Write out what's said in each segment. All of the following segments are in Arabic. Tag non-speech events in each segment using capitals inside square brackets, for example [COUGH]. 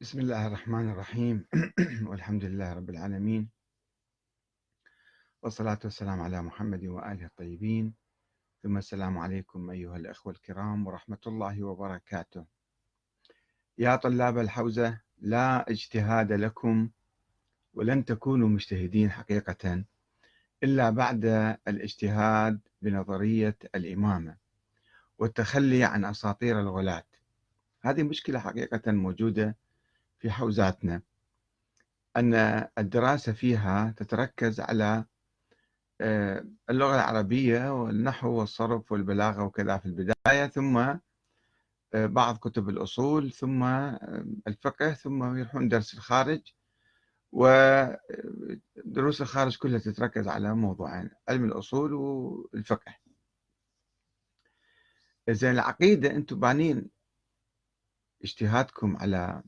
بسم الله الرحمن الرحيم. [CLEARS THROAT] والحمد لله رب العالمين. والصلاة والسلام على محمد وآله الطيبين. ثم السلام عليكم أيها الأخوة الكرام ورحمة الله وبركاته. يا طلاب الحوزة لا اجتهاد لكم ولن تكونوا مجتهدين حقيقة إلا بعد الاجتهاد بنظرية الإمامة والتخلي عن أساطير الغلاة. هذه مشكلة حقيقة موجودة في حوزاتنا. أن الدراسة فيها تتركز على آه، اللغة العربية والنحو والصرف والبلاغة وكذا في البداية ثم آه، بعض كتب الأصول ثم آه، الفقه ثم يروحون درس الخارج. ودروس الخارج كلها تتركز على موضوعين علم الأصول والفقه. زين العقيدة أنتم بانين اجتهادكم على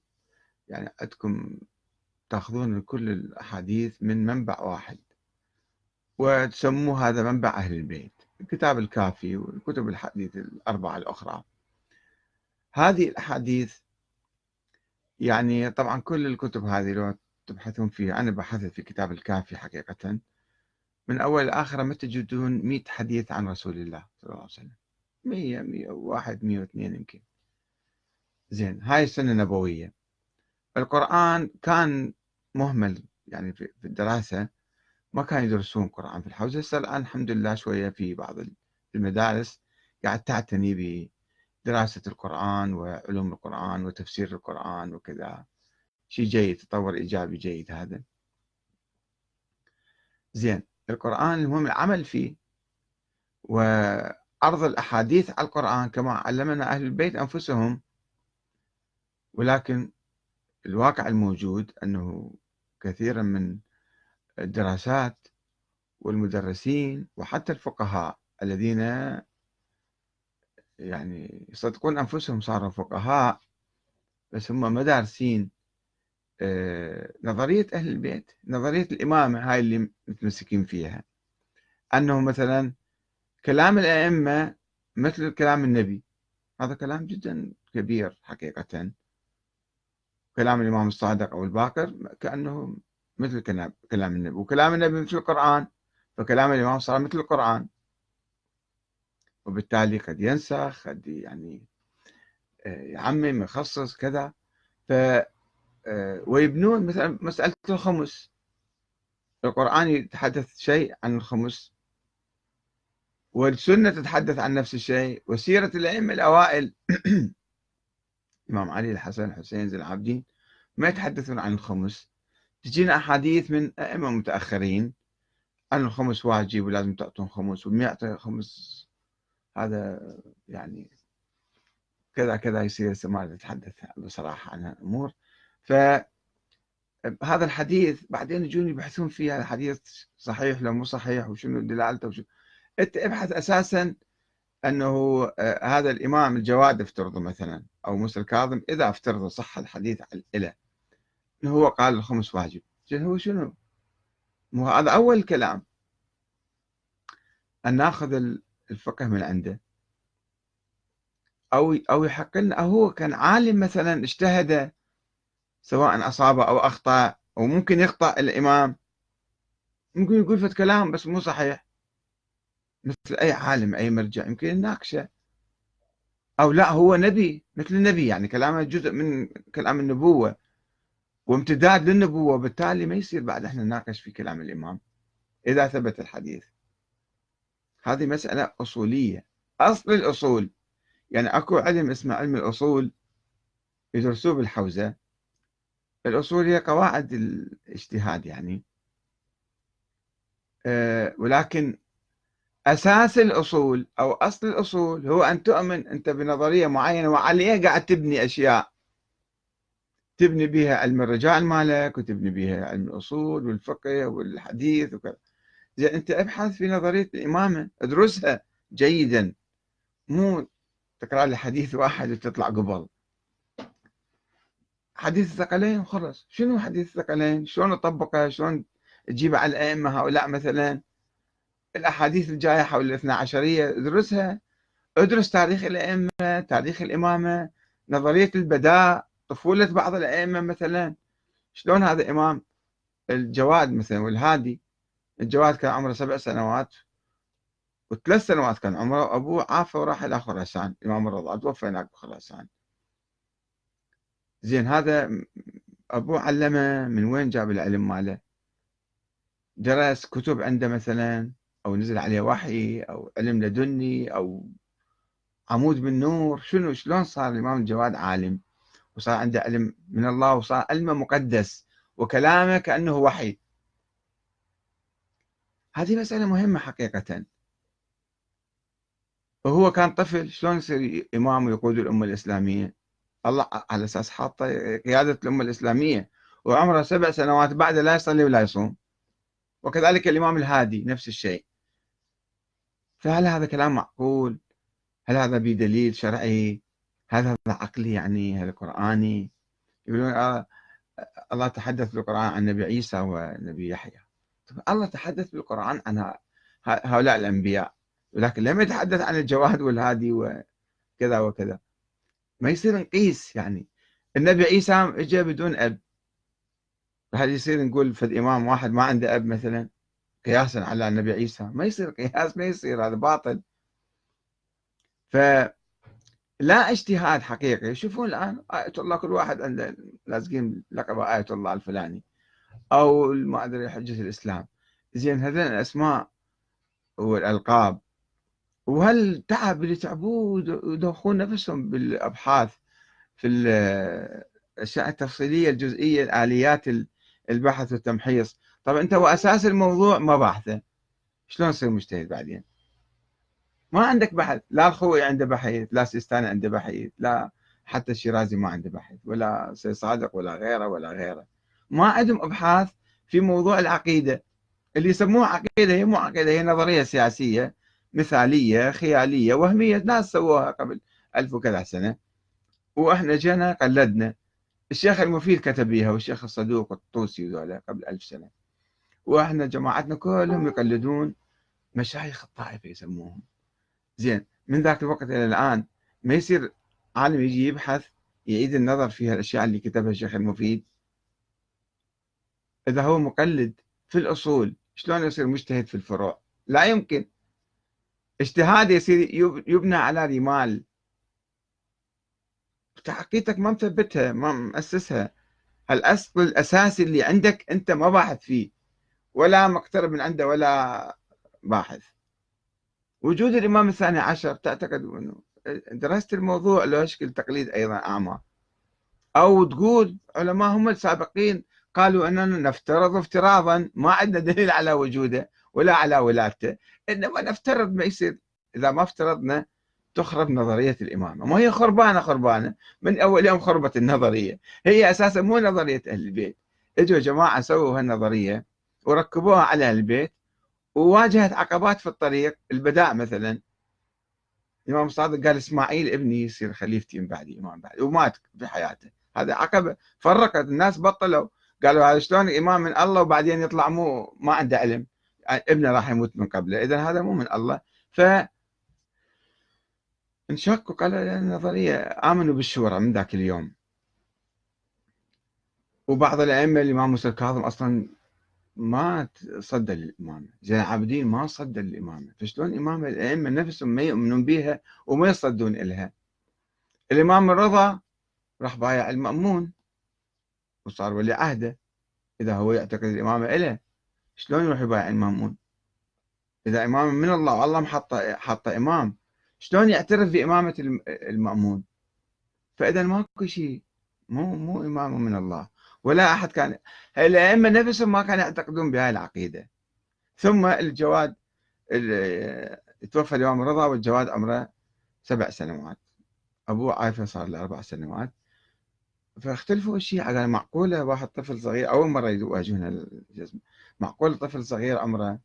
يعني عندكم تأخذون كل الأحاديث من منبع واحد وتسموه هذا منبع أهل البيت الكتاب الكافي والكتب الحديث الأربعة الأخرى. هذه الأحاديث يعني طبعا كل الكتب هذه لو تبحثون فيها أنا بحثت في كتاب الكافي حقيقة من أول لآخر ما تجدون 100 حديث عن رسول الله صلى الله عليه وسلم. 100 101 102 يمكن. زين هاي السنة النبوية. القرآن كان مهمل يعني في الدراسة ما كانوا يدرسون قرآن في الحوزة. هسه الآن الحمد لله شوية في بعض المدارس قاعد تعتني بدراسة القرآن وعلوم القرآن وتفسير القرآن وكذا. شيء جيد تطور إيجابي جيد هذا. زين القرآن المهم العمل فيه. وعرض الأحاديث على القرآن كما علمنا أهل البيت أنفسهم. ولكن الواقع الموجود أنه كثيرا من الدراسات والمدرسين وحتى الفقهاء الذين يعني يصدقون أنفسهم صاروا فقهاء بس هم ما دارسين آه، نظرية أهل البيت نظرية الإمامة هاي اللي متمسكين فيها. أنه مثلا كلام الأئمة مثل كلام النبي هذا كلام جدا كبير حقيقة. كلام الإمام الصادق أو الباقر كأنه مثل كلام النبي. وكلام النبي مثل القرآن فكلام الإمام الصادق مثل القرآن. وبالتالي قد ينسخ قد يعني آه، يعمم يخصص كذا. ف آه، ويبنون مثلا مسألة الخمس. القرآن يتحدث شيء عن الخمس. والسنة تتحدث عن نفس الشيء. وسيرة الأئمة الأوائل الإمام علي الحسن الحسين زين العابدين ما يتحدثون عن الخمس. تجينا أحاديث من أئمة متأخرين أن الخمس واجب ولازم تعطون خمس وما يعطي خمس. هذا يعني كذا كذا يصير ما تتحدث بصراحة عن الأمور فهذا الحديث بعدين يجون يبحثون فيه هذا الحديث صحيح لو مو صحيح وشنو دلالته وشنو. أنت ابحث أساسا أنه آه، هذا الإمام الجواد افترضه مثلا أو موسى الكاظم إذا افترض صح الحديث له إنه هو قال الخمس واجب. هو شنو؟ مو هذا أول كلام. أن ناخذ الفقه من عنده. أو أو يحق لنا أو هو كان عالم مثلا اجتهد سواء أصاب أو أخطأ أو ممكن يخطأ الإمام. ممكن يقول فت كلام بس مو صحيح. مثل أي عالم أي مرجع يمكن يناقشه أو لا هو نبي مثل النبي يعني كلامه جزء من كلام النبوة وامتداد للنبوة وبالتالي ما يصير بعد إحنا نناقش في كلام الإمام إذا ثبت الحديث. هذه مسألة أصولية أصل الأصول. يعني أكو علم اسمه علم الأصول يدرسوه بالحوزة. الأصول هي قواعد الاجتهاد يعني. أه ولكن أساس الأصول أو أصل الأصول هو أن تؤمن أنت بنظرية معينة وعليها قاعد تبني أشياء. تبني بها علم الرجال مالك وتبني بها علم الأصول والفقه والحديث وكذا. زين أنت أبحث في نظرية الإمامة ادرسها جيدا. مو تقرأ لي حديث واحد وتطلع قبل. حديث الثقلين خلص شنو حديث الثقلين؟ شلون نطبقه شلون تجيب على الأئمة هؤلاء مثلا؟ الأحاديث الجاية حول الاثنى عشرية ادرسها ادرس تاريخ الأئمة تاريخ الإمامة نظرية البداء طفولة بعض الأئمة مثلا. شلون هذا إمام؟ الجواد مثلا والهادي. الجواد كان عمره سبع سنوات وثلاث سنوات كان عمره. وأبوه عافى وراح إلى خراسان. إمام الرضا توفى هناك بخراسان. زين هذا أبوه علمه من وين جاب العلم ماله؟ درس كتب عنده مثلا. أو نزل عليه وحي أو علم لدني أو عمود من نور. شنو شلون صار الإمام الجواد عالم؟ وصار عنده علم من الله وصار علمه مقدس وكلامه كأنه وحي. هذه مسألة مهمة حقيقة. وهو كان طفل شلون يصير إمام ويقود الأمة الإسلامية؟ الله على أساس حاطة قيادة الأمة الإسلامية وعمره سبع سنوات بعد لا يصلي ولا يصوم. وكذلك الإمام الهادي نفس الشيء. فهل هذا كلام معقول؟ هل هذا بدليل شرعي؟ هل هذا عقلي يعني؟ هذا قرآني؟ يقولون آه الله تحدث بالقرآن عن نبي عيسى ونبي يحيى. الله تحدث بالقرآن عن هؤلاء الأنبياء ولكن لم يتحدث عن الجواد والهادي وكذا وكذا. ما يصير نقيس يعني. النبي عيسى اجى بدون أب. هل يصير نقول فد امام واحد ما عنده أب مثلا؟ قياسا على النبي عيسى. ما يصير قياس ما يصير هذا باطل. ف لا اجتهاد حقيقي. شوفون الآن آية الله كل واحد عنده لازقين لقب آية الله الفلاني أو ما أدري حجة الإسلام. زين هذين الأسماء والألقاب. وهل تعب اللي تعبوه ودوخون نفسهم بالأبحاث في الأشياء التفصيلية الجزئية الآليات البحث والتمحيص؟ طب انت واساس الموضوع ما باحثه شلون تصير مجتهد بعدين؟ ما عندك بحث. لا الخوي عنده بحث لا سيستاني عنده بحث لا حتى الشيرازي ما عنده بحث ولا سي صادق ولا غيره ولا غيره. ما عندهم ابحاث في موضوع العقيدة. اللي يسموها عقيدة هي مو عقيدة هي نظرية سياسية مثالية خيالية وهمية ناس سووها قبل ألف وكذا سنة. وإحنا جينا قلدنا. الشيخ المفيد كتب بيها والشيخ الصدوق والطوسي وذولا قبل ألف سنة. وإحنا جماعتنا كلهم يقلدون مشايخ الطائفة يسموهم. زين من ذاك الوقت إلى الآن ما يصير عالم يجي يبحث يعيد النظر في الاشياء اللي كتبها الشيخ المفيد؟ إذا هو مقلد في الأصول شلون يصير مجتهد في الفروع؟ لا يمكن. اجتهاد يصير يبنى على رمال. عقيدتك ما مثبتها ما مؤسسها. الاصل الأساسي اللي عندك أنت ما باحث فيه. ولا مقترب من عنده ولا باحث. وجود الإمام الثاني عشر تعتقد إنه درست الموضوع له شكل تقليد أيضا اعمى أو تقول علماء هم السابقين قالوا أننا نفترض افتراضا ما عندنا دليل على وجوده ولا على ولادته إنما نفترض ما يصير. إذا ما افترضنا تخرب نظرية الامامه ما هي خربانة خربانة. من أول يوم خربت النظرية. هي أساسا مو نظرية أهل البيت. إجوا جماعة سووا هالنظرية. وركبوها على البيت وواجهت عقبات في الطريق البداء مثلا. الامام الصادق قال إسماعيل ابني يصير خليفتي من بعدي إمام بعدي ومات في حياته. هذا عقبه فرقت الناس بطلوا. قالوا هذا شلون؟ إمام من الله وبعدين يطلع مو ما عنده علم. ابنه راح يموت من قبله. إذا هذا مو من الله. ف انشق وقال النظرية آمنوا بالشورى من ذاك اليوم. وبعض الأئمة الإمام موسى الكاظم أصلا ما صدى للإمامة. زين العابدين ما صدى للإمامة. فشلون إمامة الأئمة نفسهم ما يؤمنون بها وما يصدون إلها؟ الإمام الرضا راح بايع المأمون وصار ولي عهده إذا هو يعتقد الإمامة له شلون يروح يبايع المأمون؟ إذا امام من الله والله محطة حاطة إمام شلون يعترف بإمامة المأمون؟ فإذا ماكو شيء. مو مو إمامة من الله. ولا أحد كان الأئمة نفسهم ما كانوا يعتقدون بهاي العقيدة. ثم الجواد توفى الإمام الرضا والجواد عمره سبع سنوات. أبوه عايفه صار له أربع سنوات. فاختلفوا الشيعة قال معقولة واحد طفل صغير أول مرة يواجهون الجزم. معقولة طفل صغير عمره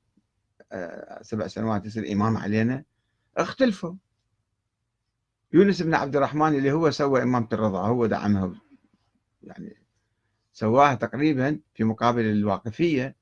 آه، سبع سنوات يصير إمام علينا؟ اختلفوا. يونس بن عبد الرحمن اللي هو سوى إمامة الرضا هو دعمها يعني سواها تقريبا في مقابل الواقفية.